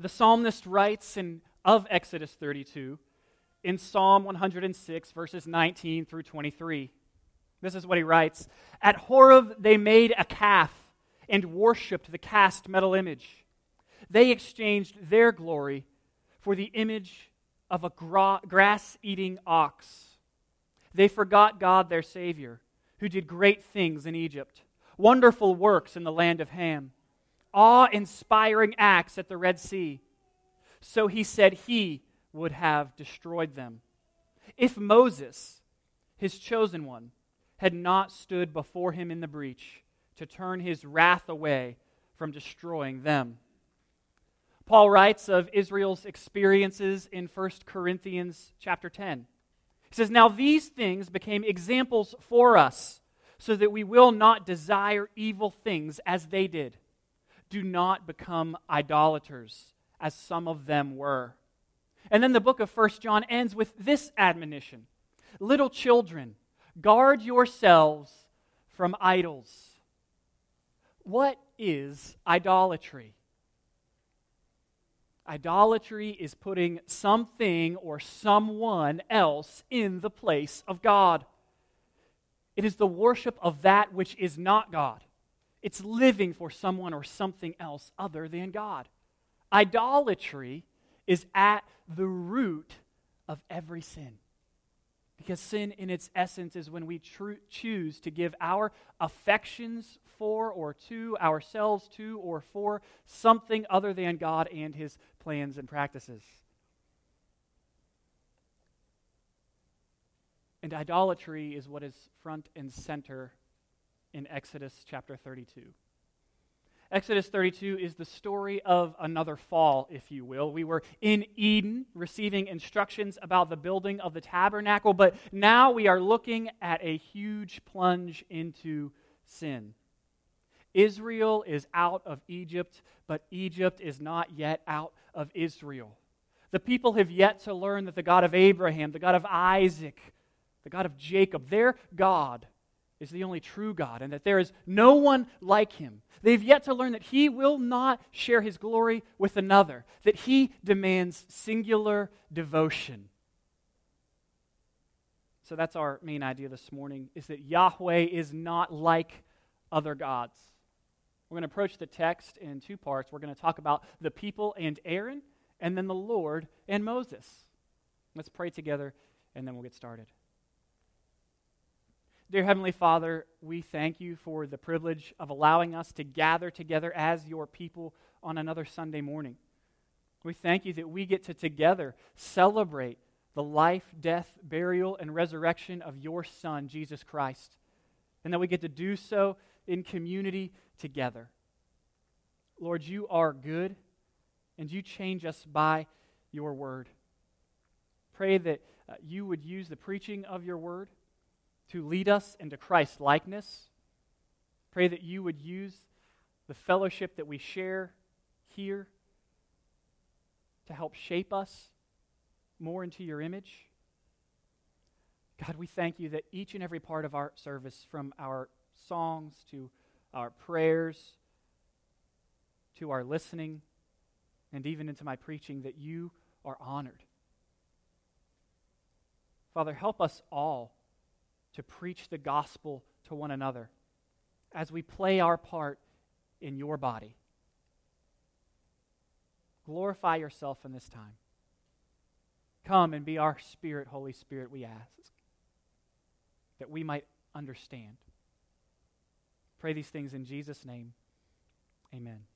The psalmist writes in, of Exodus 32 in Psalm 106, verses 19 through 23. This is what he writes At Horeb they made a calf and worshiped the cast metal image. They exchanged their glory for the image of a gra- grass eating ox. They forgot God, their Savior, who did great things in Egypt, wonderful works in the land of Ham, awe inspiring acts at the Red Sea. So he said he would have destroyed them. If Moses, his chosen one, had not stood before him in the breach to turn his wrath away from destroying them. Paul writes of Israel's experiences in 1 Corinthians chapter 10. He says, Now these things became examples for us, so that we will not desire evil things as they did. Do not become idolaters, as some of them were. And then the book of 1 John ends with this admonition Little children, Guard yourselves from idols. What is idolatry? Idolatry is putting something or someone else in the place of God. It is the worship of that which is not God. It's living for someone or something else other than God. Idolatry is at the root of every sin. Because sin, in its essence, is when we tr- choose to give our affections for or to ourselves, to or for something other than God and His plans and practices. And idolatry is what is front and center in Exodus chapter 32. Exodus 32 is the story of another fall, if you will. We were in Eden receiving instructions about the building of the tabernacle, but now we are looking at a huge plunge into sin. Israel is out of Egypt, but Egypt is not yet out of Israel. The people have yet to learn that the God of Abraham, the God of Isaac, the God of Jacob, their God is the only true God and that there is no one like him. They've yet to learn that he will not share his glory with another, that he demands singular devotion. So that's our main idea this morning is that Yahweh is not like other gods. We're going to approach the text in two parts. We're going to talk about the people and Aaron and then the Lord and Moses. Let's pray together and then we'll get started. Dear Heavenly Father, we thank you for the privilege of allowing us to gather together as your people on another Sunday morning. We thank you that we get to together celebrate the life, death, burial, and resurrection of your Son, Jesus Christ, and that we get to do so in community together. Lord, you are good, and you change us by your word. Pray that uh, you would use the preaching of your word to lead us into Christ likeness. Pray that you would use the fellowship that we share here to help shape us more into your image. God, we thank you that each and every part of our service, from our songs to our prayers to our listening and even into my preaching, that you are honored. Father, help us all to preach the gospel to one another as we play our part in your body. Glorify yourself in this time. Come and be our Spirit, Holy Spirit, we ask, that we might understand. Pray these things in Jesus' name. Amen.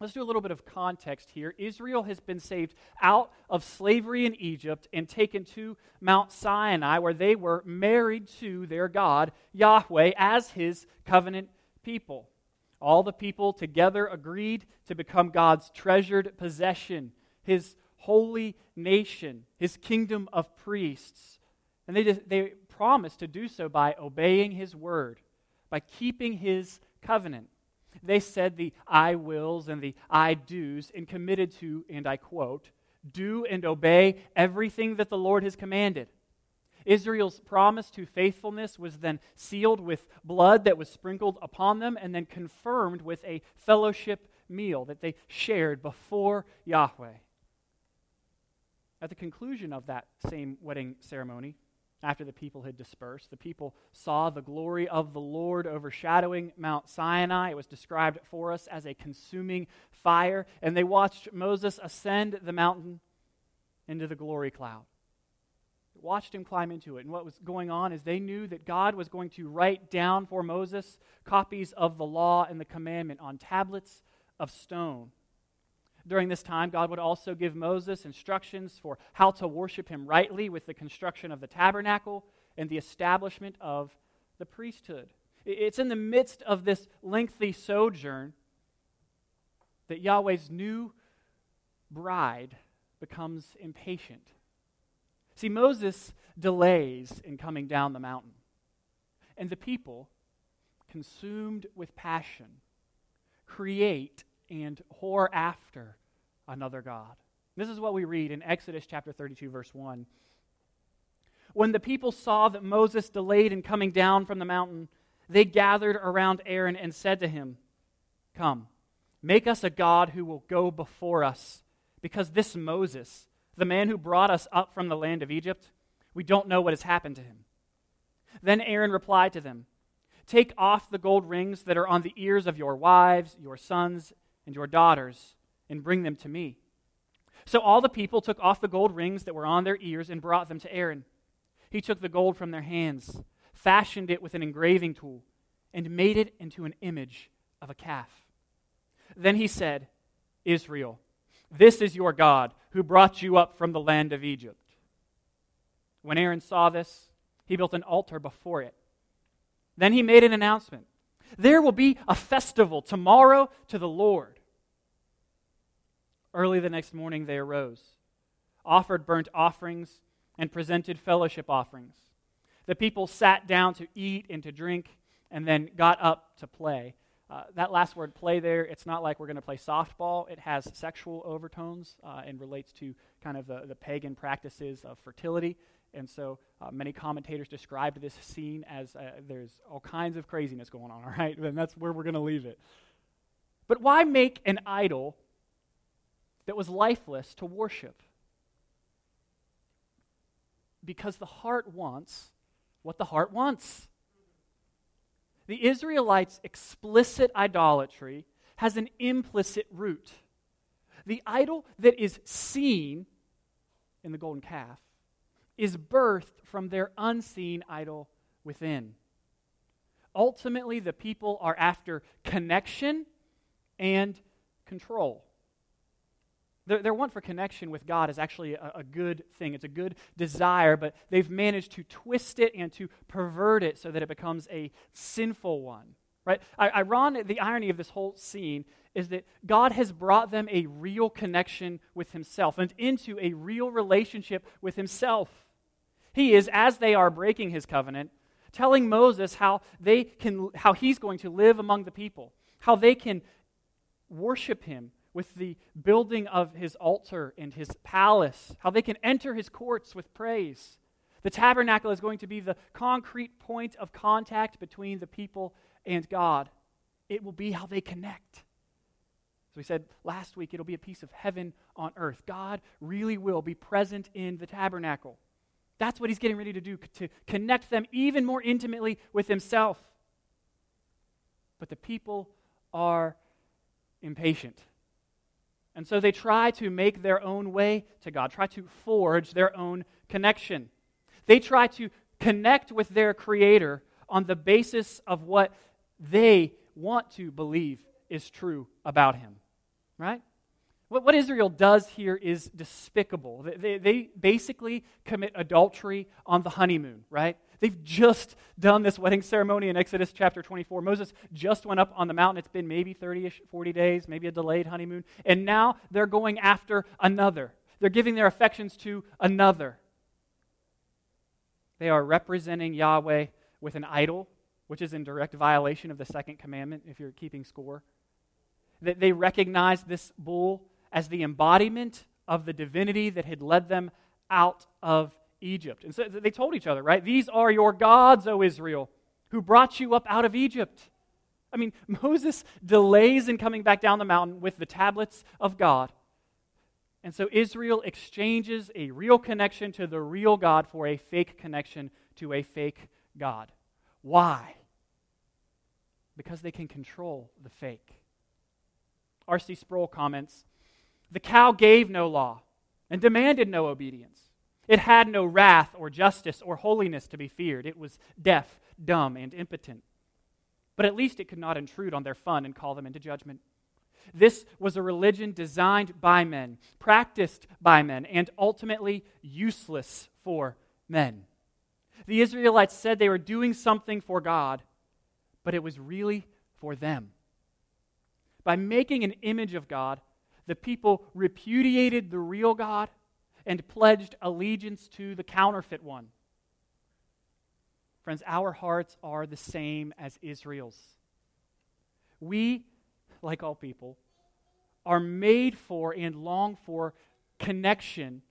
Let's do a little bit of context here. Israel has been saved out of slavery in Egypt and taken to Mount Sinai, where they were married to their God, Yahweh, as his covenant people. All the people together agreed to become God's treasured possession, his holy nation, his kingdom of priests. And they, they promised to do so by obeying his word, by keeping his covenant. They said the I wills and the I do's and committed to, and I quote, do and obey everything that the Lord has commanded. Israel's promise to faithfulness was then sealed with blood that was sprinkled upon them and then confirmed with a fellowship meal that they shared before Yahweh. At the conclusion of that same wedding ceremony, after the people had dispersed, the people saw the glory of the Lord overshadowing Mount Sinai. It was described for us as a consuming fire, and they watched Moses ascend the mountain into the glory cloud. They watched him climb into it. And what was going on is they knew that God was going to write down for Moses copies of the law and the commandment on tablets of stone. During this time, God would also give Moses instructions for how to worship him rightly with the construction of the tabernacle and the establishment of the priesthood. It's in the midst of this lengthy sojourn that Yahweh's new bride becomes impatient. See, Moses delays in coming down the mountain, and the people, consumed with passion, create and whore after another God. This is what we read in Exodus chapter 32, verse 1. When the people saw that Moses delayed in coming down from the mountain, they gathered around Aaron and said to him, Come, make us a God who will go before us, because this Moses, the man who brought us up from the land of Egypt, we don't know what has happened to him. Then Aaron replied to them, Take off the gold rings that are on the ears of your wives, your sons, and your daughters, and bring them to me. So all the people took off the gold rings that were on their ears and brought them to Aaron. He took the gold from their hands, fashioned it with an engraving tool, and made it into an image of a calf. Then he said, Israel, this is your God who brought you up from the land of Egypt. When Aaron saw this, he built an altar before it. Then he made an announcement There will be a festival tomorrow to the Lord. Early the next morning they arose, offered burnt offerings, and presented fellowship offerings. The people sat down to eat and to drink, and then got up to play. Uh, that last word, play, there, it's not like we're going to play softball. It has sexual overtones uh, and relates to kind of the, the pagan practices of fertility. And so uh, many commentators described this scene as uh, there's all kinds of craziness going on, all right? And that's where we're going to leave it. But why make an idol that was lifeless to worship. Because the heart wants what the heart wants. The Israelites' explicit idolatry has an implicit root. The idol that is seen in the golden calf is birthed from their unseen idol within. Ultimately, the people are after connection and control. Their, their want for connection with God is actually a, a good thing. It's a good desire, but they've managed to twist it and to pervert it so that it becomes a sinful one. Right? Ironic, the irony of this whole scene is that God has brought them a real connection with Himself and into a real relationship with Himself. He is, as they are breaking His covenant, telling Moses how they can, how He's going to live among the people, how they can worship Him with the building of his altar and his palace, how they can enter his courts with praise. The tabernacle is going to be the concrete point of contact between the people and God. It will be how they connect. So we said last week, it'll be a piece of heaven on earth. God really will be present in the tabernacle. That's what he's getting ready to do, to connect them even more intimately with himself. But the people are impatient. And so they try to make their own way to God, try to forge their own connection. They try to connect with their Creator on the basis of what they want to believe is true about Him. Right? What, what Israel does here is despicable. They, they, basically commit adultery on the honeymoon, right? They've just done this wedding ceremony in Exodus chapter 24. Moses just went up on the mountain. It's been maybe 30 ish, 40 days, maybe a delayed honeymoon. And now they're going after another. They're giving their affections to another. They are representing Yahweh with an idol, which is in direct violation of the second commandment if you're keeping score. That they recognize this bull as the embodiment of the divinity that had led them out of Egypt. And so they told each other, right? These are your gods, O Israel, who brought you up out of Egypt. I mean, Moses delays in coming back down the mountain with the tablets of God. And so Israel exchanges a real connection to the real God for a fake connection to a fake God. Why? Because they can control the fake. R.C. Sproul comments The cow gave no law and demanded no obedience. It had no wrath or justice or holiness to be feared. It was deaf, dumb, and impotent. But at least it could not intrude on their fun and call them into judgment. This was a religion designed by men, practiced by men, and ultimately useless for men. The Israelites said they were doing something for God, but it was really for them. By making an image of God, the people repudiated the real God and pledged allegiance to the counterfeit one. Friends, our hearts are the same as Israel's. We, like all people, are made for and long for connection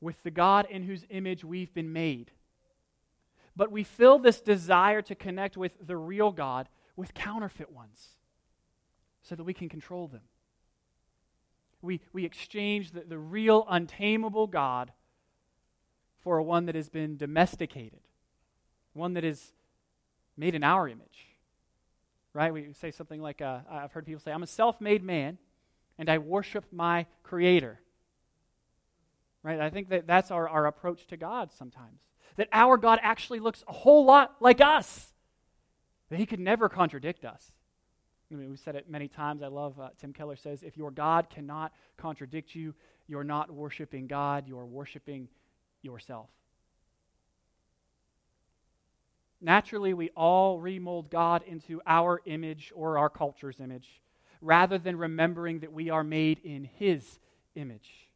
with the God in whose image we've been made. But we fill this desire to connect with the real God with counterfeit ones so that we can control them. We, we exchange the, the real, untamable God for one that has been domesticated one that is made in our image. Right? We say something like, uh, I've heard people say, I'm a self made man and I worship my Creator. Right? I think that that's our, our approach to God sometimes. That our God actually looks a whole lot like us, that He could never contradict us. I mean, we've said it many times. I love uh, Tim Keller says, if your God cannot contradict you, you're not worshiping God, you're worshiping yourself. Naturally, we all remold God into our image or our culture's image, rather than remembering that we are made in His image.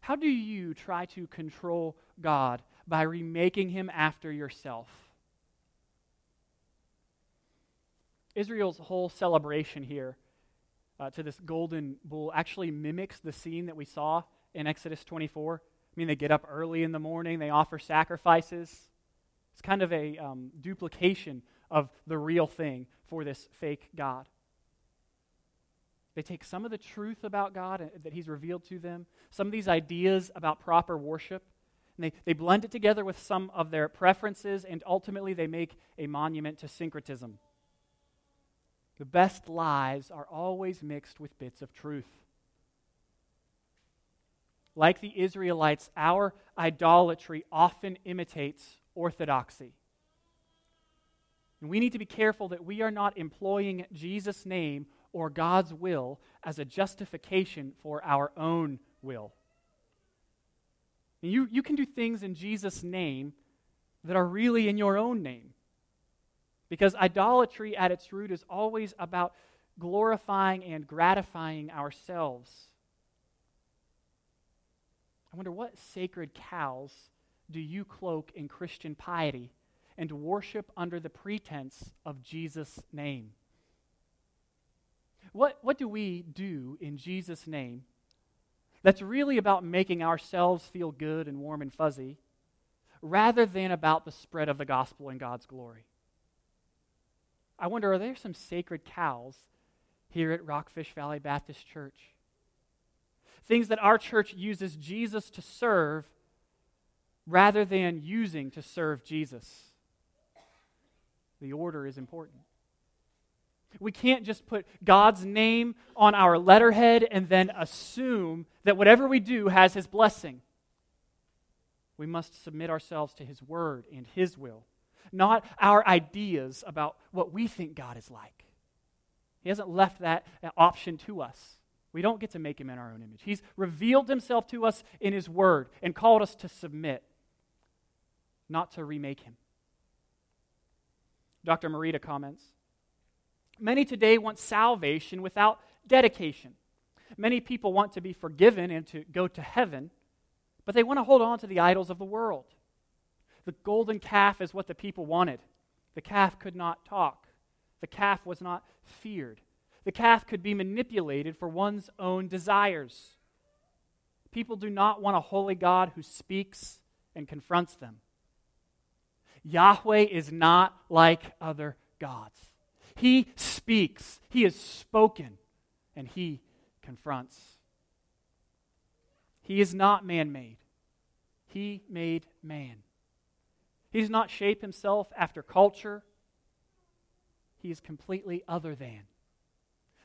How do you try to control God by remaking Him after yourself? Israel's whole celebration here uh, to this golden bull actually mimics the scene that we saw in Exodus 24. I mean, they get up early in the morning, they offer sacrifices. It's kind of a um, duplication of the real thing for this fake God. They take some of the truth about God uh, that He's revealed to them, some of these ideas about proper worship, and they, they blend it together with some of their preferences, and ultimately they make a monument to syncretism. The best lies are always mixed with bits of truth. Like the Israelites, our idolatry often imitates orthodoxy. And we need to be careful that we are not employing Jesus' name or God's will as a justification for our own will. You, you can do things in Jesus' name that are really in your own name. Because idolatry at its root is always about glorifying and gratifying ourselves. I wonder what sacred cows do you cloak in Christian piety and worship under the pretense of Jesus' name? What, what do we do in Jesus' name that's really about making ourselves feel good and warm and fuzzy rather than about the spread of the gospel and God's glory? I wonder, are there some sacred cows here at Rockfish Valley Baptist Church? Things that our church uses Jesus to serve rather than using to serve Jesus. The order is important. We can't just put God's name on our letterhead and then assume that whatever we do has His blessing. We must submit ourselves to His word and His will, not our ideas about what we think God is like. He hasn't left that option to us. We don't get to make Him in our own image. He's revealed Himself to us in His word and called us to submit not to remake him. Dr. Merida comments Many today want salvation without dedication. Many people want to be forgiven and to go to heaven, but they want to hold on to the idols of the world. The golden calf is what the people wanted. The calf could not talk, the calf was not feared. The calf could be manipulated for one's own desires. People do not want a holy God who speaks and confronts them. Yahweh is not like other gods. He speaks, He is spoken, and He confronts. He is not man made, He made man. He does not shape himself after culture, He is completely other than.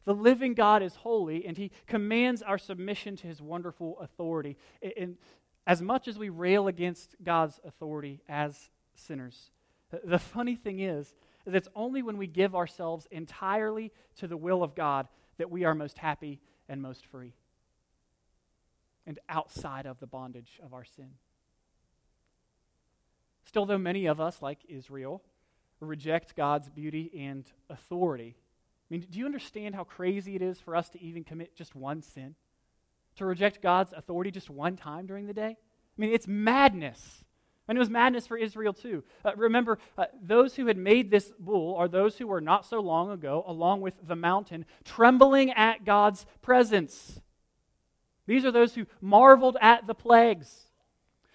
The living God is holy, and He commands our submission to His wonderful authority. And as much as we rail against God's authority as sinners, the funny thing is, is it's only when we give ourselves entirely to the will of God that we are most happy and most free and outside of the bondage of our sin. Still, though many of us, like Israel, reject God's beauty and authority, I mean, do you understand how crazy it is for us to even commit just one sin? To reject God's authority just one time during the day? I mean, it's madness. And it was madness for Israel too. Uh, remember, uh, those who had made this bull are those who were not so long ago, along with the mountain, trembling at God's presence. These are those who marveled at the plagues,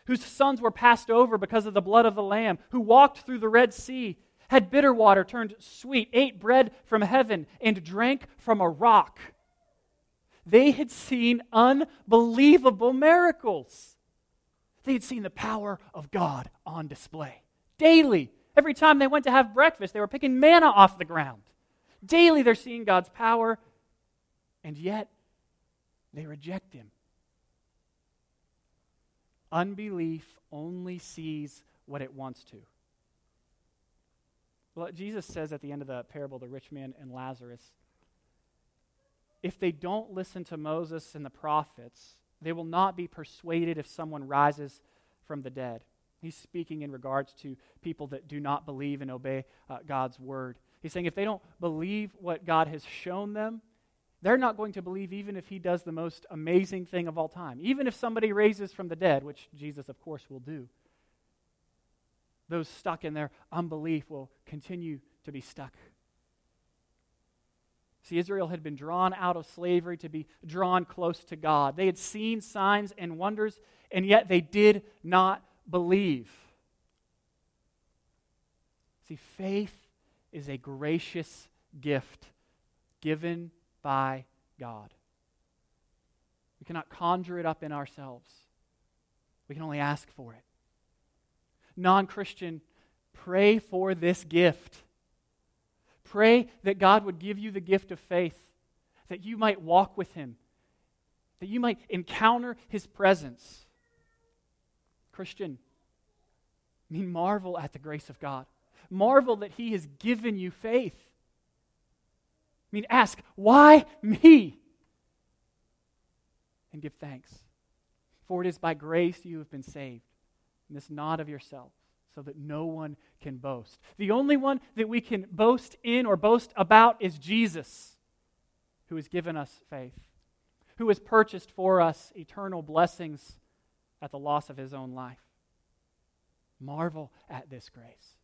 whose sons were passed over because of the blood of the Lamb, who walked through the Red Sea, had bitter water turned sweet, ate bread from heaven, and drank from a rock. They had seen unbelievable miracles. They had seen the power of God on display daily. Every time they went to have breakfast, they were picking manna off the ground. Daily, they're seeing God's power, and yet they reject Him. Unbelief only sees what it wants to. Well, Jesus says at the end of the parable, the rich man and Lazarus, if they don't listen to Moses and the prophets, they will not be persuaded if someone rises from the dead. He's speaking in regards to people that do not believe and obey uh, God's word. He's saying if they don't believe what God has shown them, they're not going to believe even if he does the most amazing thing of all time. Even if somebody raises from the dead, which Jesus, of course, will do those stuck in their unbelief will continue to be stuck. See, Israel had been drawn out of slavery to be drawn close to God. They had seen signs and wonders, and yet they did not believe. See, faith is a gracious gift given by God. We cannot conjure it up in ourselves, we can only ask for it non Christian, pray for this gift. Pray that God would give you the gift of faith, that you might walk with Him, that you might encounter His presence. Christian, I mean, marvel at the grace of God. Marvel that He has given you faith. Mean, ask, why me? And give thanks. For it is by grace you have been saved and this not of yourselves, so that no one can boast. The only one that we can boast in or boast about is Jesus, who has given us faith, who has purchased for us eternal blessings at the loss of his own life. Marvel at this grace.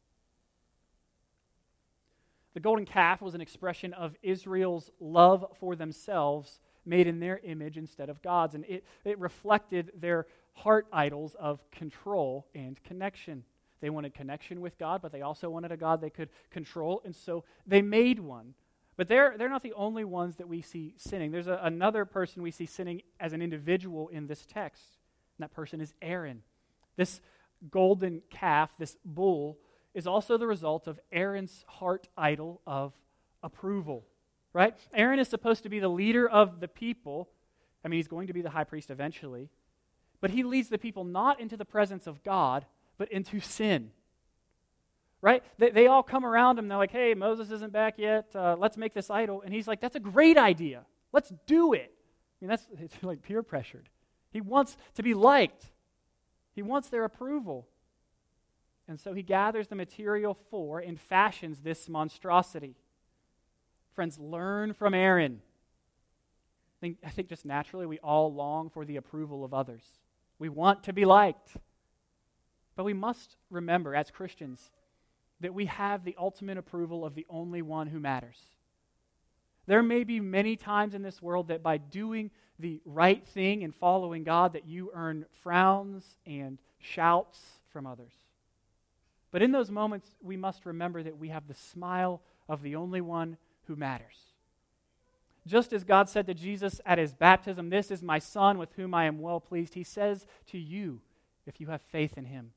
The golden calf was an expression of Israel's love for themselves made in their image instead of God's. And it, it reflected their heart idols of control and connection. They wanted connection with God, but they also wanted a God they could control, and so they made one. But they're, they're not the only ones that we see sinning. There's a, another person we see sinning as an individual in this text, and that person is Aaron. This golden calf, this bull, is also the result of Aaron's heart idol of approval, right? Aaron is supposed to be the leader of the people. I mean, he's going to be the high priest eventually. But he leads the people not into the presence of God, but into sin. Right? They, they all come around him. They're like, hey, Moses isn't back yet. Uh, let's make this idol. And he's like, that's a great idea. Let's do it. I mean, that's it's like peer pressured. He wants to be liked, he wants their approval. And so he gathers the material for and fashions this monstrosity. Friends, learn from Aaron. I think, I think just naturally we all long for the approval of others. We want to be liked. But we must remember, as Christians, that we have the ultimate approval of the only one who matters. There may be many times in this world that by doing the right thing and following God that you earn frowns and shouts from others. But in those moments, we must remember that we have the smile of the only one who matters. Just as God said to Jesus at his baptism, This is my Son with whom I am well pleased, he says to you, if you have faith in him.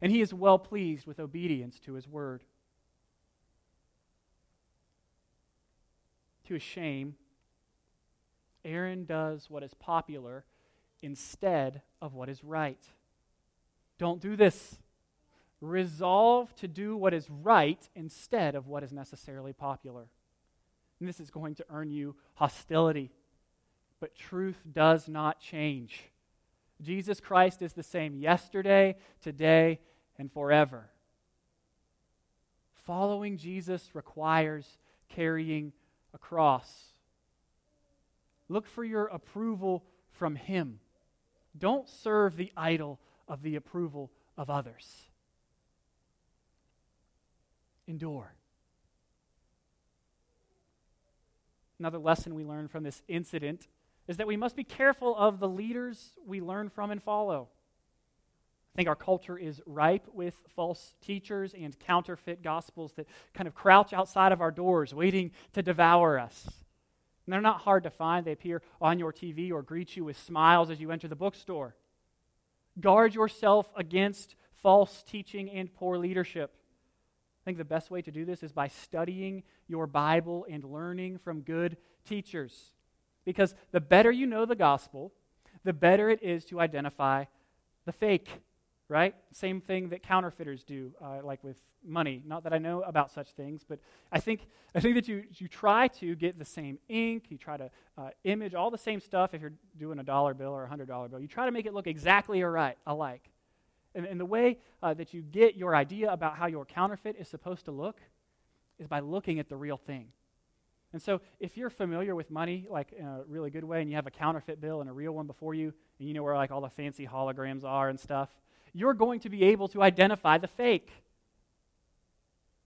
And he is well pleased with obedience to his word. To his shame, Aaron does what is popular instead of what is right. Don't do this. Resolve to do what is right instead of what is necessarily popular. And this is going to earn you hostility. But truth does not change. Jesus Christ is the same yesterday, today, and forever. Following Jesus requires carrying a cross. Look for your approval from Him. Don't serve the idol of the approval of others. Endure. Another lesson we learn from this incident is that we must be careful of the leaders we learn from and follow. I think our culture is ripe with false teachers and counterfeit gospels that kind of crouch outside of our doors, waiting to devour us. And they're not hard to find. They appear on your TV or greet you with smiles as you enter the bookstore. Guard yourself against false teaching and poor leadership. I think the best way to do this is by studying your Bible and learning from good teachers. Because the better you know the gospel, the better it is to identify the fake right? Same thing that counterfeiters do, uh, like with money. Not that I know about such things, but I think, I think that you, you try to get the same ink, you try to uh, image all the same stuff if you're doing a dollar bill or a hundred dollar bill. You try to make it look exactly alike. And, and the way uh, that you get your idea about how your counterfeit is supposed to look is by looking at the real thing. And so, if you're familiar with money, like in a really good way, and you have a counterfeit bill and a real one before you, and you know where like all the fancy holograms are and stuff, you're going to be able to identify the fake.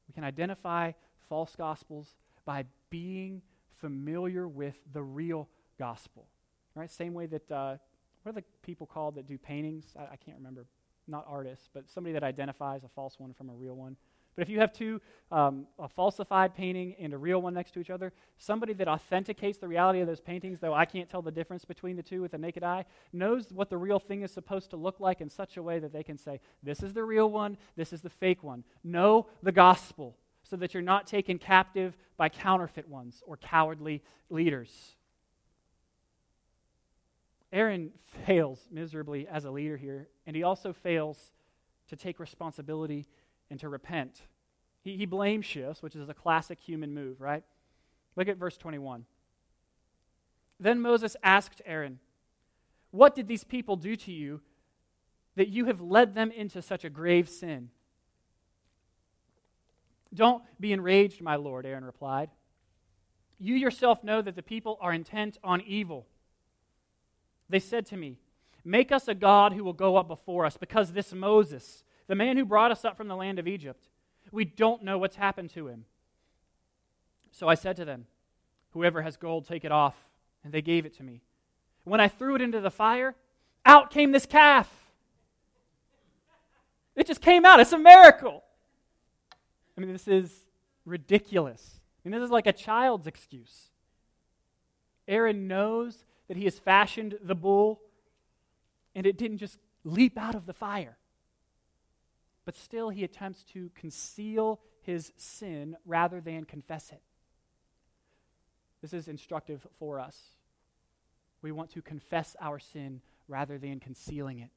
We can identify false gospels by being familiar with the real gospel. Right? Same way that, uh, what are the people called that do paintings? I, I can't remember. Not artists, but somebody that identifies a false one from a real one. But if you have two, um, a falsified painting and a real one next to each other, somebody that authenticates the reality of those paintings, though I can't tell the difference between the two with the naked eye, knows what the real thing is supposed to look like in such a way that they can say, this is the real one, this is the fake one. Know the gospel so that you're not taken captive by counterfeit ones or cowardly leaders. Aaron fails miserably as a leader here, and he also fails to take responsibility and to repent. He, he blame shifts, which is a classic human move, right? Look at verse 21. Then Moses asked Aaron, What did these people do to you that you have led them into such a grave sin? Don't be enraged, my Lord, Aaron replied. You yourself know that the people are intent on evil. They said to me, Make us a God who will go up before us, because this Moses, the man who brought us up from the land of Egypt. We don't know what's happened to him. So I said to them, Whoever has gold, take it off. And they gave it to me. When I threw it into the fire, out came this calf. It just came out. It's a miracle. I mean, this is ridiculous. I mean, this is like a child's excuse. Aaron knows that he has fashioned the bull, and it didn't just leap out of the fire but still he attempts to conceal his sin rather than confess it. This is instructive for us. We want to confess our sin rather than concealing it.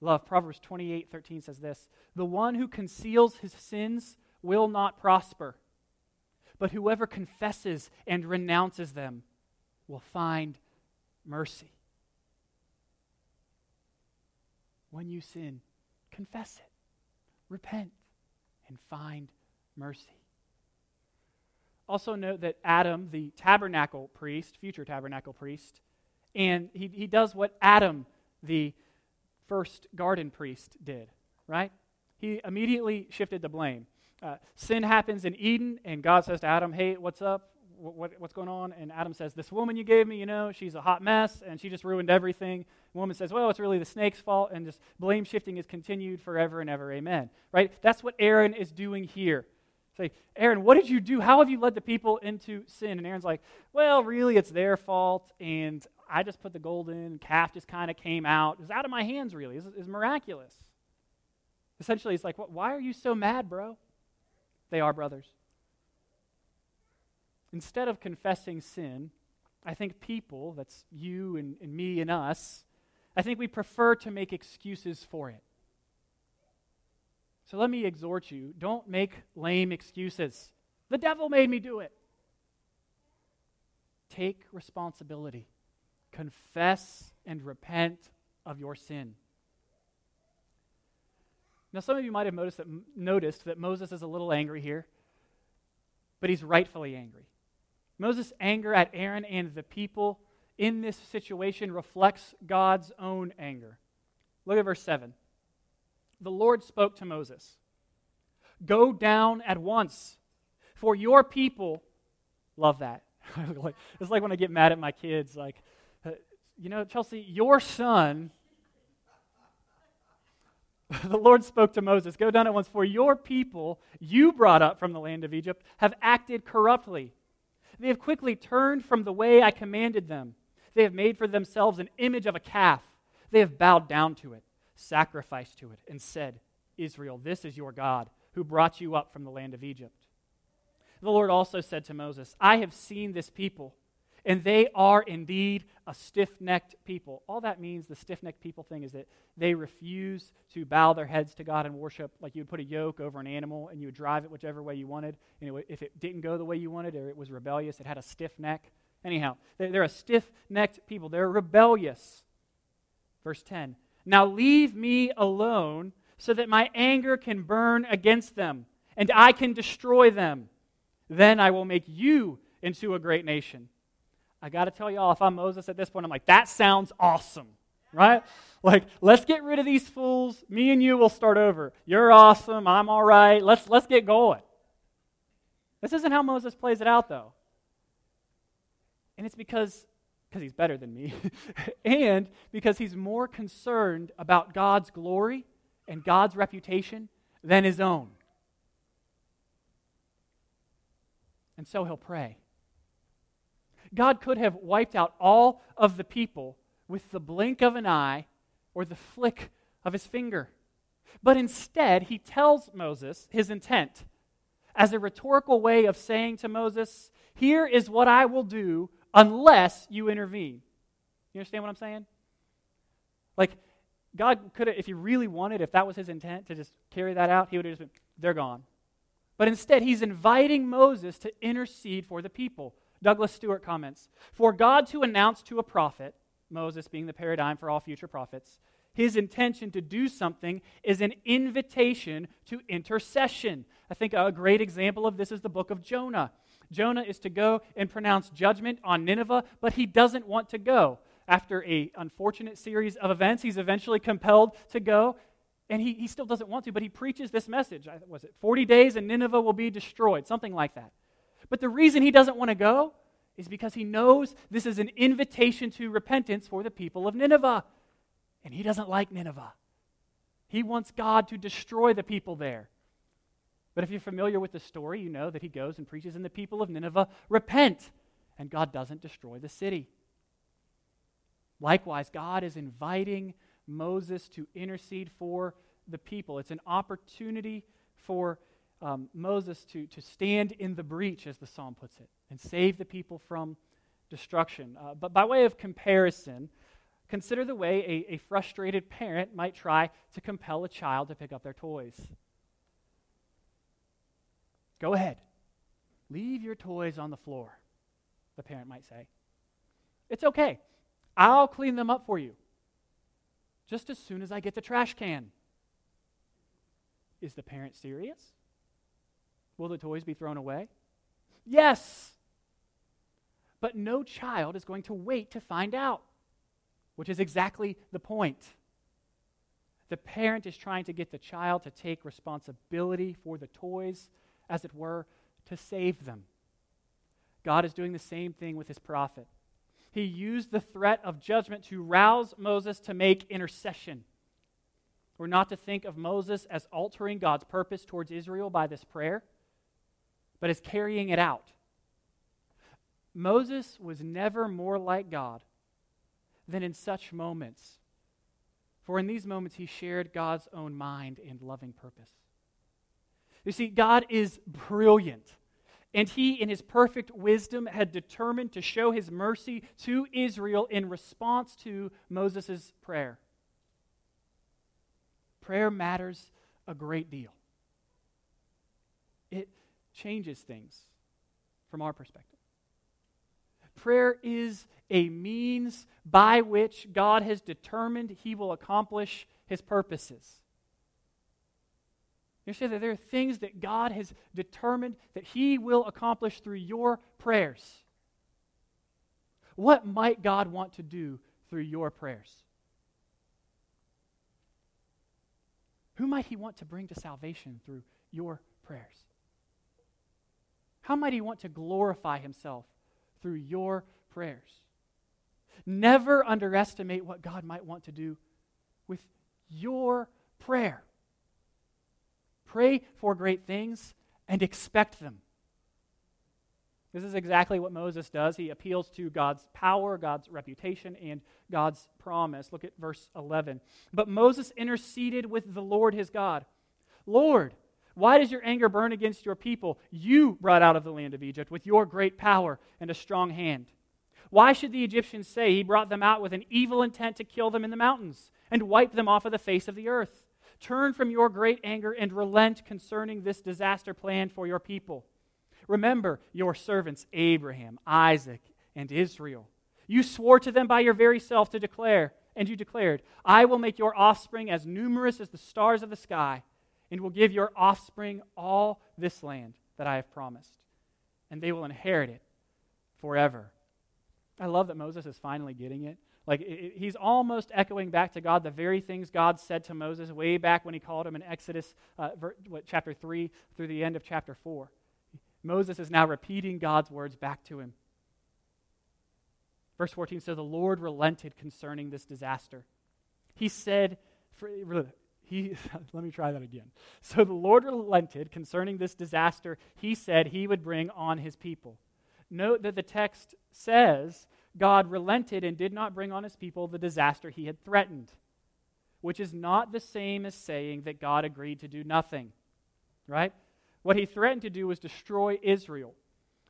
Love, Proverbs 28 13 says this The one who conceals his sins will not prosper, but whoever confesses and renounces them will find mercy. When you sin, confess it repent and find mercy. Also, note that Adam, the tabernacle priest, future tabernacle priest, and he, he does what Adam, the first garden priest, did, right? He immediately shifted the blame. Uh, sin happens in Eden, and God says to Adam, Hey, what's up? What, what, what's going on? And Adam says, This woman you gave me, you know, she's a hot mess and she just ruined everything. The woman says, Well, it's really the snake's fault. And just blame shifting is continued forever and ever. Amen. Right? That's what Aaron is doing here. Say, Aaron, what did you do? How have you led the people into sin? And Aaron's like, well, really, it's their fault. And I just put the gold in, calf just kind of came out. It was out of my hands, really. It's, it's miraculous. Essentially, it's like, why are you so mad, bro? They are brothers. Instead of confessing sin, I think people, that's you and, and me and us, I think we prefer to make excuses for it. So let me exhort you don't make lame excuses. The devil made me do it. Take responsibility. Confess and repent of your sin. Now, some of you might have noticed that, noticed that Moses is a little angry here, but he's rightfully angry. Moses' anger at Aaron and the people in this situation reflects God's own anger. Look at verse 7 the Lord spoke to Moses Go down at once, for your people love that. it's like when I get mad at my kids, like, uh, you know, Chelsea, your son. the Lord spoke to Moses Go down at once, for your people you brought up from the land of Egypt have acted corruptly. They have quickly turned from the way I commanded them. They have made for themselves an image of a calf. They have bowed down to it sacrificed to it, and said, Israel, this is your God, who brought you up from the land of Egypt. The Lord also said to Moses, I have seen this people, and they are indeed a stiff necked people. All that means, the stiff necked people thing, is that they refuse to bow their heads to God and worship. Like you would put a yoke over an animal and you would drive it whichever way you wanted. And it if it didn't go the way you wanted or it was rebellious, it had a stiff neck. Anyhow, they're a stiff necked people. They're rebellious. Verse 10 now leave me alone so that my anger can burn against them and I can destroy them. Then I will make you into a great nation. I got to tell y'all, if I'm Moses at this point, I'm like, that sounds awesome, right? Like, let's get rid of these fools. Me and you will start over. You're awesome. I'm all right. Let's, let's get going. This isn't how Moses plays it out, though. And it's because because he's better than me, and because he's more concerned about God's glory and God's reputation than his own. And so he'll pray. God could have wiped out all of the people with the blink of an eye or the flick of his finger. But instead, he tells Moses his intent as a rhetorical way of saying to Moses, Here is what I will do unless you intervene. You understand what I'm saying? Like, God could have, if he really wanted, if that was his intent to just carry that out, he would have just been, they're gone. But instead, he's inviting Moses to intercede for the people. Douglas Stuart comments For God to announce to a prophet, Moses being the paradigm for all future prophets, his intention to do something is an invitation to intercession. I think a great example of this is the book of Jonah. Jonah is to go and pronounce judgment on Nineveh, but he doesn't want to go. After a unfortunate series of events, he's eventually compelled to go, and he, he still doesn't want to, but he preaches this message. Was it 40 days and Nineveh will be destroyed? Something like that. But the reason he doesn't want to go is because he knows this is an invitation to repentance for the people of Nineveh. And he doesn't like Nineveh. He wants God to destroy the people there. But if you're familiar with the story, you know that he goes and preaches, and the people of Nineveh repent, and God doesn't destroy the city. Likewise, God is inviting Moses to intercede for the people. It's an opportunity for um, Moses to, to stand in the breach, as the psalm puts it, and save the people from destruction. Uh, but by way of comparison, consider the way a, a frustrated parent might try to compel a child to pick up their toys. Go ahead. Leave your toys on the floor, the parent might say. It's okay. I'll clean them up for you just as soon as I get the trash can. Is the parent serious? Will the toys be thrown away? Yes. But no child is going to wait to find out, which is exactly the point. The parent is trying to get the child to take responsibility for the toys as it were, to save them. God is doing the same thing with his prophet. He used the threat of judgment to rouse Moses to make intercession. We're not to think of Moses as altering God's purpose towards Israel by this prayer. But is carrying it out. Moses was never more like God than in such moments. For in these moments, he shared God's own mind and loving purpose. You see, God is brilliant. And he, in his perfect wisdom, had determined to show his mercy to Israel in response to Moses' prayer. Prayer matters a great deal, it changes things from our perspective. Prayer is a means by which God has determined he will accomplish his purposes. You say that there are things that God has determined that He will accomplish through your prayers. What might God want to do through your prayers? Who might He want to bring to salvation through your prayers? How might He want to glorify Himself through your prayers? Never underestimate what God might want to do with your prayer. Pray for great things and expect them. This is exactly what Moses does. He appeals to God's power, God's reputation, and God's promise. Look at verse 11. But Moses interceded with the Lord his God. Lord, why does your anger burn against your people? You brought out of the land of Egypt with your great power and a strong hand. Why should the Egyptians say he brought them out with an evil intent to kill them in the mountains and wipe them off of the face of the earth? Turn from your great anger and relent concerning this disaster plan for your people. Remember your servants Abraham, Isaac, and Israel. You swore to them by your very self to declare, and you declared, I will make your offspring as numerous as the stars of the sky, and will give your offspring all this land that I have promised, and they will inherit it forever. I love that Moses is finally getting it. Like, it, he's almost echoing back to God the very things God said to Moses way back when he called him in Exodus uh, ver, what, chapter 3 through the end of chapter 4. Moses is now repeating God's words back to him. Verse 14 So the Lord relented concerning this disaster. He said, he, let me try that again. So the Lord relented concerning this disaster he said he would bring on his people. Note that the text says God relented and did not bring on his people the disaster he had threatened, which is not the same as saying that God agreed to do nothing. Right? What he threatened to do was destroy Israel.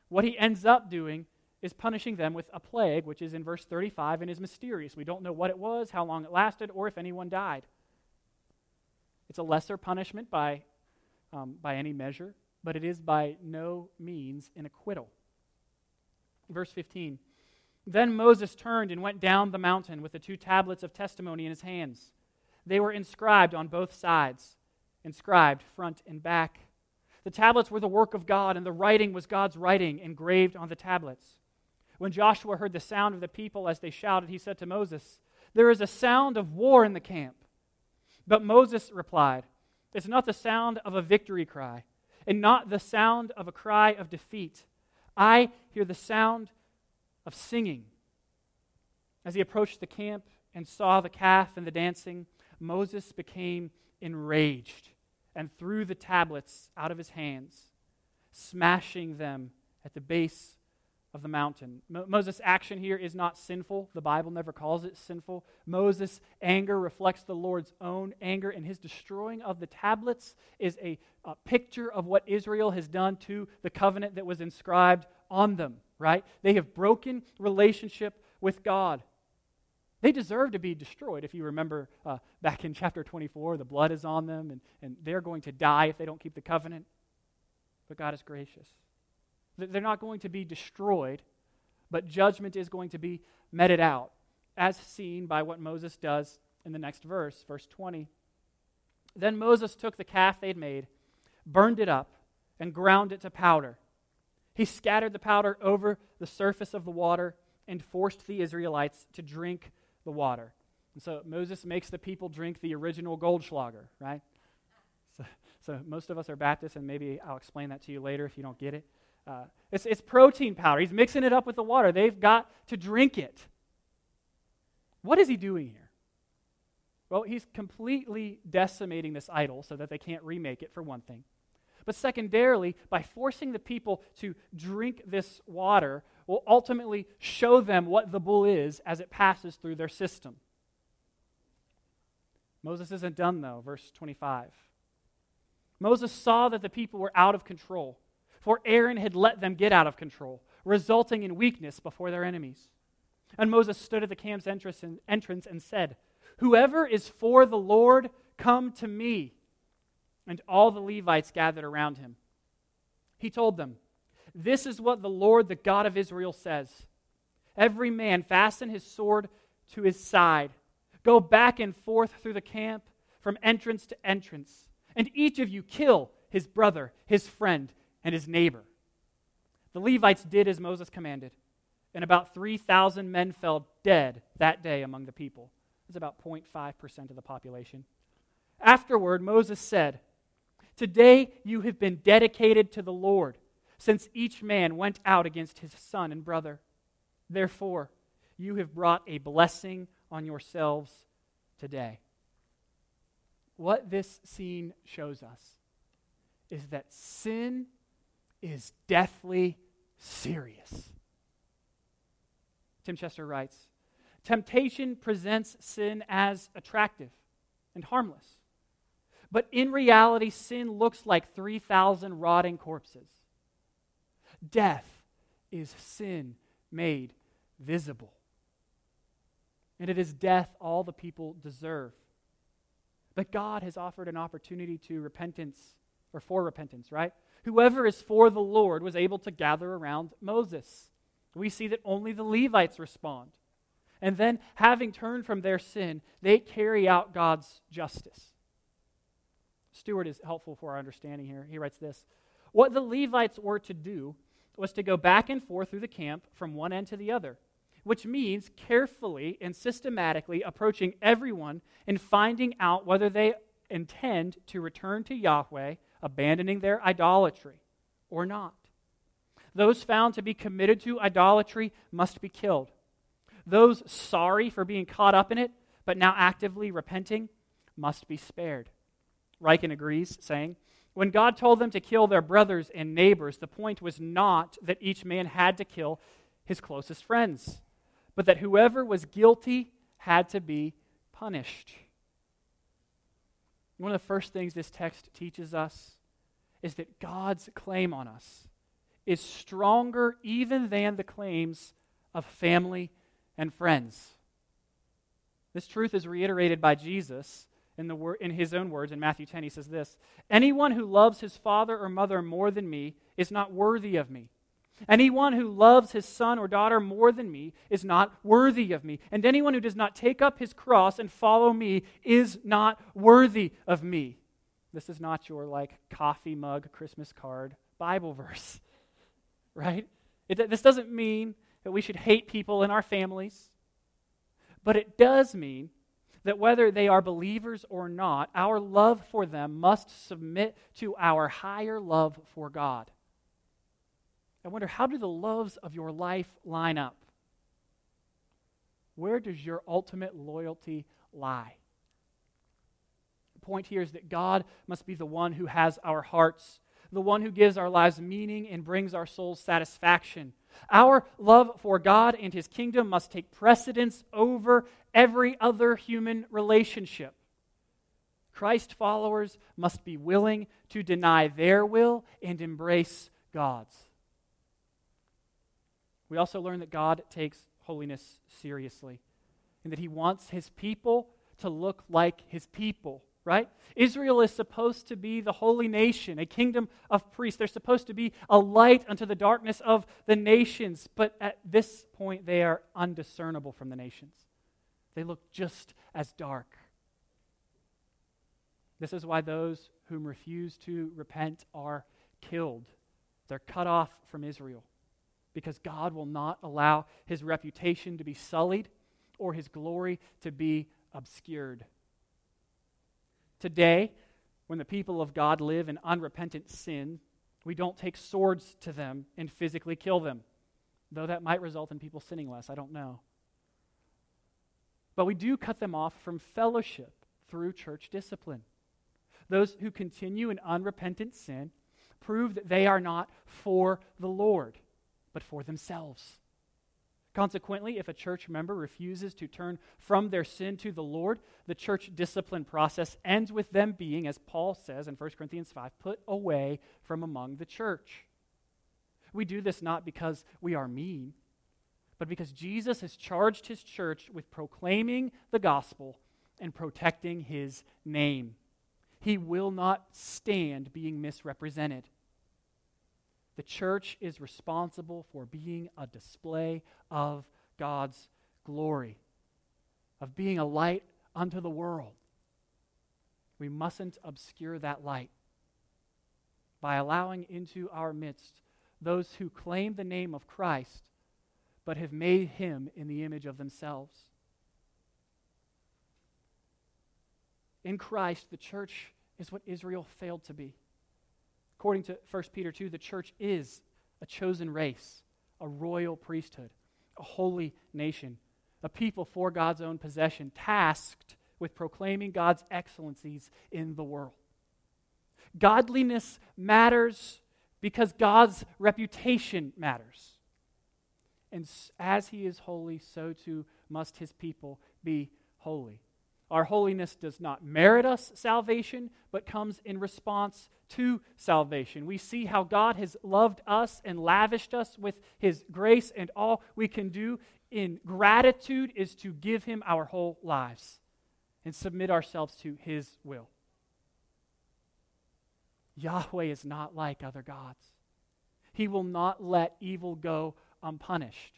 What he ends up doing is punishing them with a plague, which is in verse 35 and is mysterious. We don't know what it was, how long it lasted, or if anyone died. It's a lesser punishment by, um, by any measure, but it is by no means an acquittal. Verse 15 then Moses turned and went down the mountain with the two tablets of testimony in his hands. They were inscribed on both sides, inscribed front and back. The tablets were the work of God, and the writing was God's writing engraved on the tablets. When Joshua heard the sound of the people as they shouted, he said to Moses, There is a sound of war in the camp. But Moses replied, It's not the sound of a victory cry, and not the sound of a cry of defeat. I hear the sound of singing. As he approached the camp and saw the calf and the dancing, Moses became enraged and threw the tablets out of his hands, smashing them at the base of the mountain. Mo- Moses' action here is not sinful. The Bible never calls it sinful. Moses' anger reflects the Lord's own anger, and his destroying of the tablets is a, a picture of what Israel has done to the covenant that was inscribed on them, right? They have broken relationship with God. They deserve to be destroyed. If you remember uh, back in chapter 24, the blood is on them, and, and they're going to die if they don't keep the covenant. But God is gracious. They're not going to be destroyed, but judgment is going to be meted out, as seen by what Moses does in the next verse, verse 20. Then Moses took the calf they'd made, burned it up, and ground it to powder. He scattered the powder over the surface of the water and forced the Israelites to drink the water. And so Moses makes the people drink the original Goldschlager, right? So, so most of us are Baptists, and maybe I'll explain that to you later if you don't get it. Uh, it's, it's protein powder. He's mixing it up with the water. They've got to drink it. What is he doing here? Well, he's completely decimating this idol so that they can't remake it, for one thing. But secondarily, by forcing the people to drink this water, will ultimately show them what the bull is as it passes through their system. Moses isn't done, though. Verse 25. Moses saw that the people were out of control, for Aaron had let them get out of control, resulting in weakness before their enemies. And Moses stood at the camp's entrance and said, Whoever is for the Lord, come to me. And all the Levites gathered around him. He told them, This is what the Lord, the God of Israel, says Every man fasten his sword to his side, go back and forth through the camp from entrance to entrance, and each of you kill his brother, his friend, and his neighbor. The Levites did as Moses commanded, and about 3,000 men fell dead that day among the people. It's about 0.5% of the population. Afterward, Moses said, Today you have been dedicated to the Lord, since each man went out against his son and brother. Therefore, you have brought a blessing on yourselves today. What this scene shows us is that sin is deathly serious. Tim Chester writes Temptation presents sin as attractive and harmless. But in reality, sin looks like 3,000 rotting corpses. Death is sin made visible. And it is death all the people deserve. But God has offered an opportunity to repentance, or for repentance, right? Whoever is for the Lord was able to gather around Moses. We see that only the Levites respond. And then, having turned from their sin, they carry out God's justice. Stuart is helpful for our understanding here. He writes this What the Levites were to do was to go back and forth through the camp from one end to the other, which means carefully and systematically approaching everyone and finding out whether they intend to return to Yahweh, abandoning their idolatry, or not. Those found to be committed to idolatry must be killed. Those sorry for being caught up in it, but now actively repenting, must be spared. Ryken agrees, saying, When God told them to kill their brothers and neighbors, the point was not that each man had to kill his closest friends, but that whoever was guilty had to be punished. One of the first things this text teaches us is that God's claim on us is stronger even than the claims of family and friends. This truth is reiterated by Jesus in, the wor- in his own words in Matthew 10, he says this Anyone who loves his father or mother more than me is not worthy of me. Anyone who loves his son or daughter more than me is not worthy of me. And anyone who does not take up his cross and follow me is not worthy of me. This is not your like coffee mug Christmas card Bible verse, right? It, this doesn't mean that we should hate people in our families, but it does mean that whether they are believers or not, our love for them must submit to our higher love for God. I wonder, how do the loves of your life line up? Where does your ultimate loyalty lie? The point here is that God must be the one who has our hearts, the one who gives our lives meaning and brings our souls satisfaction. Our love for God and His kingdom must take precedence over every other human relationship. Christ followers must be willing to deny their will and embrace God's. We also learn that God takes holiness seriously and that He wants His people to look like His people right? Israel is supposed to be the holy nation, a kingdom of priests. They're supposed to be a light unto the darkness of the nations, but at this point they are undiscernible from the nations. They look just as dark. This is why those whom refuse to repent are killed. They're cut off from Israel because God will not allow his reputation to be sullied or his glory to be obscured. Today, when the people of God live in unrepentant sin, we don't take swords to them and physically kill them, though that might result in people sinning less. I don't know. But we do cut them off from fellowship through church discipline. Those who continue in unrepentant sin prove that they are not for the Lord, but for themselves. Consequently, if a church member refuses to turn from their sin to the Lord, the church discipline process ends with them being, as Paul says in 1 Corinthians 5, put away from among the church. We do this not because we are mean, but because Jesus has charged his church with proclaiming the gospel and protecting his name. He will not stand being misrepresented. The church is responsible for being a display of God's glory, of being a light unto the world. We mustn't obscure that light by allowing into our midst those who claim the name of Christ but have made him in the image of themselves. In Christ, the church is what Israel failed to be. According to 1 Peter 2, the church is a chosen race, a royal priesthood, a holy nation, a people for God's own possession, tasked with proclaiming God's excellencies in the world. Godliness matters because God's reputation matters. And as he is holy, so too must his people be holy. Our holiness does not merit us salvation, but comes in response to salvation. We see how God has loved us and lavished us with his grace, and all we can do in gratitude is to give him our whole lives and submit ourselves to his will. Yahweh is not like other gods. He will not let evil go unpunished.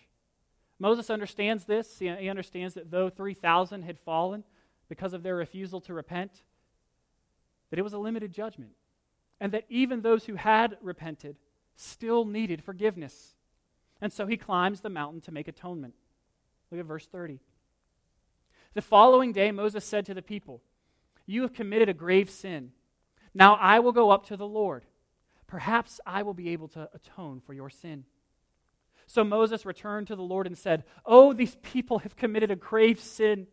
Moses understands this. He understands that though 3,000 had fallen, because of their refusal to repent, that it was a limited judgment, and that even those who had repented still needed forgiveness. And so he climbs the mountain to make atonement. Look at verse 30. The following day, Moses said to the people, You have committed a grave sin. Now I will go up to the Lord. Perhaps I will be able to atone for your sin. So Moses returned to the Lord and said, Oh, these people have committed a grave sin.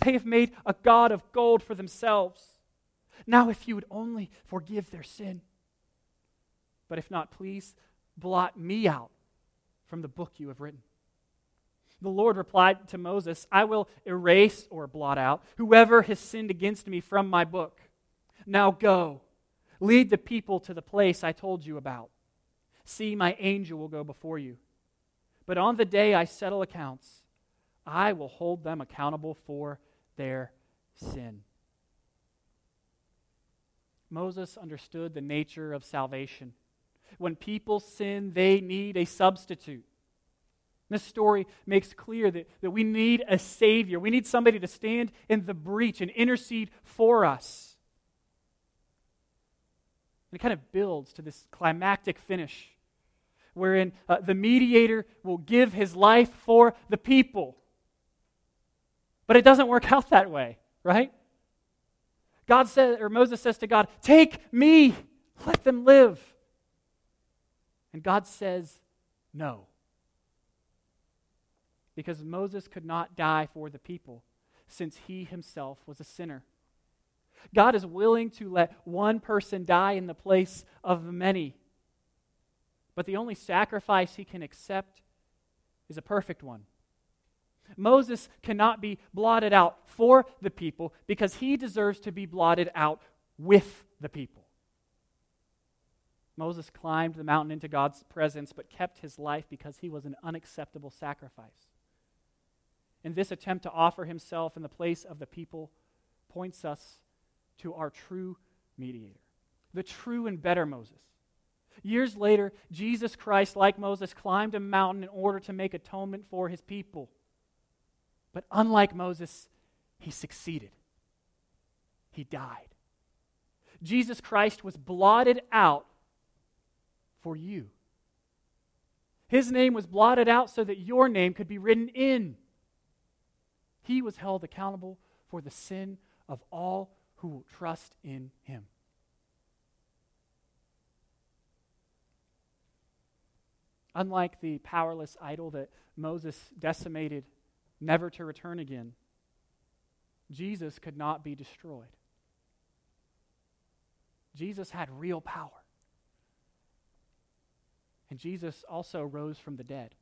They have made a God of gold for themselves. Now, if you would only forgive their sin. But if not, please blot me out from the book you have written. The Lord replied to Moses, I will erase or blot out whoever has sinned against me from my book. Now go, lead the people to the place I told you about. See, my angel will go before you. But on the day I settle accounts, I will hold them accountable for their sin. Moses understood the nature of salvation. When people sin, they need a substitute. This story makes clear that, that we need a Savior. We need somebody to stand in the breach and intercede for us. And it kind of builds to this climactic finish wherein uh, the mediator will give his life for the people. But it doesn't work out that way, right? God says, or Moses says to God, Take me, let them live. And God says, No. Because Moses could not die for the people, since he himself was a sinner. God is willing to let one person die in the place of many. But the only sacrifice he can accept is a perfect one Moses cannot be blotted out for the people because he deserves to be blotted out with the people. Moses climbed the mountain into God's presence but kept his life because he was an unacceptable sacrifice. And this attempt to offer himself in the place of the people points us to our true mediator, the true and better Moses. Years later, Jesus Christ, like Moses, climbed a mountain in order to make atonement for his people. But unlike Moses, he succeeded. He died. Jesus Christ was blotted out for you. His name was blotted out so that your name could be written in. He was held accountable for the sin of all who will trust in him. Unlike the powerless idol that Moses decimated never to return again. Jesus could not be destroyed. Jesus had real power. And Jesus also rose from the dead.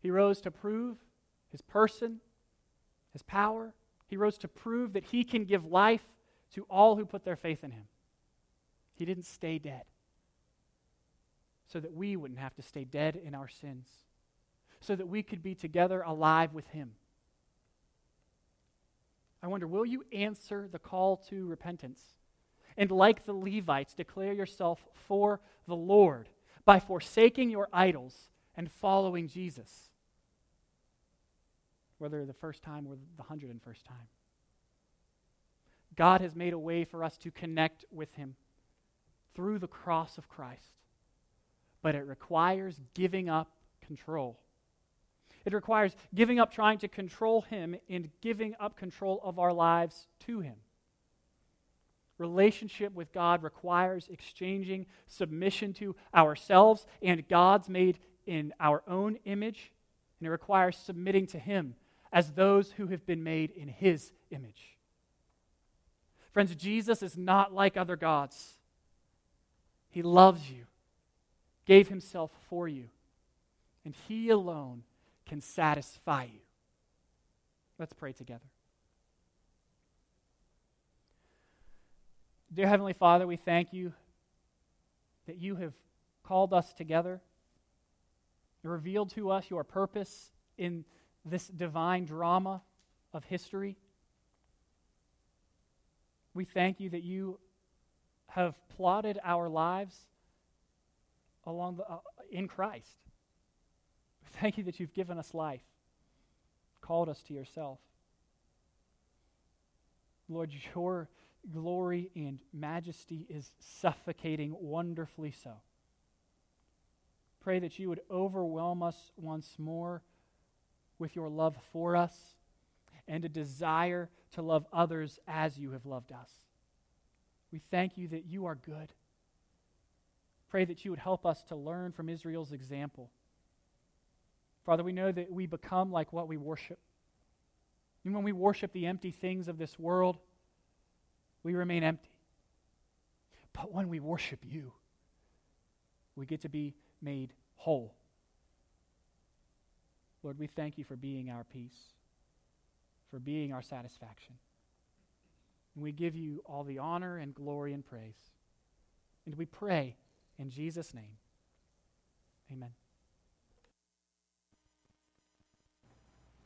He rose to prove his person, his power. He rose to prove that he can give life to all who put their faith in him. He didn't stay dead so that we wouldn't have to stay dead in our sins, so that we could be together alive with him. I wonder, will you answer the call to repentance? And like the Levites, declare yourself for the Lord by forsaking your idols and following Jesus. Whether the first time or the hundred and first time. God has made a way for us to connect with Him through the cross of Christ. But it requires giving up control. It requires giving up trying to control Him and giving up control of our lives to Him. Relationship with God requires exchanging submission to ourselves and gods made in our own image, and it requires submitting to Him as those who have been made in His image. Friends, Jesus is not like other gods. He loves you, gave Himself for you, and He alone can satisfy you. Let's pray together. Dear Heavenly Father, we thank you that you have called us together, revealed to us your purpose in this divine drama of history. We thank you that you have plotted our lives along the, uh, in Christ. Thank you that you've given us life, called us to yourself. Lord, your glory and majesty is suffocating wonderfully so. Pray that you would overwhelm us once more with your love for us and a desire to love others as you have loved us. We thank you that you are good. Pray that you would help us to learn from Israel's example Father, we know that we become like what we worship. And when we worship the empty things of this world, we remain empty. But when we worship you, we get to be made whole. Lord, we thank you for being our peace, for being our satisfaction. And we give you all the honor and glory and praise. And we pray in Jesus' name. Amen.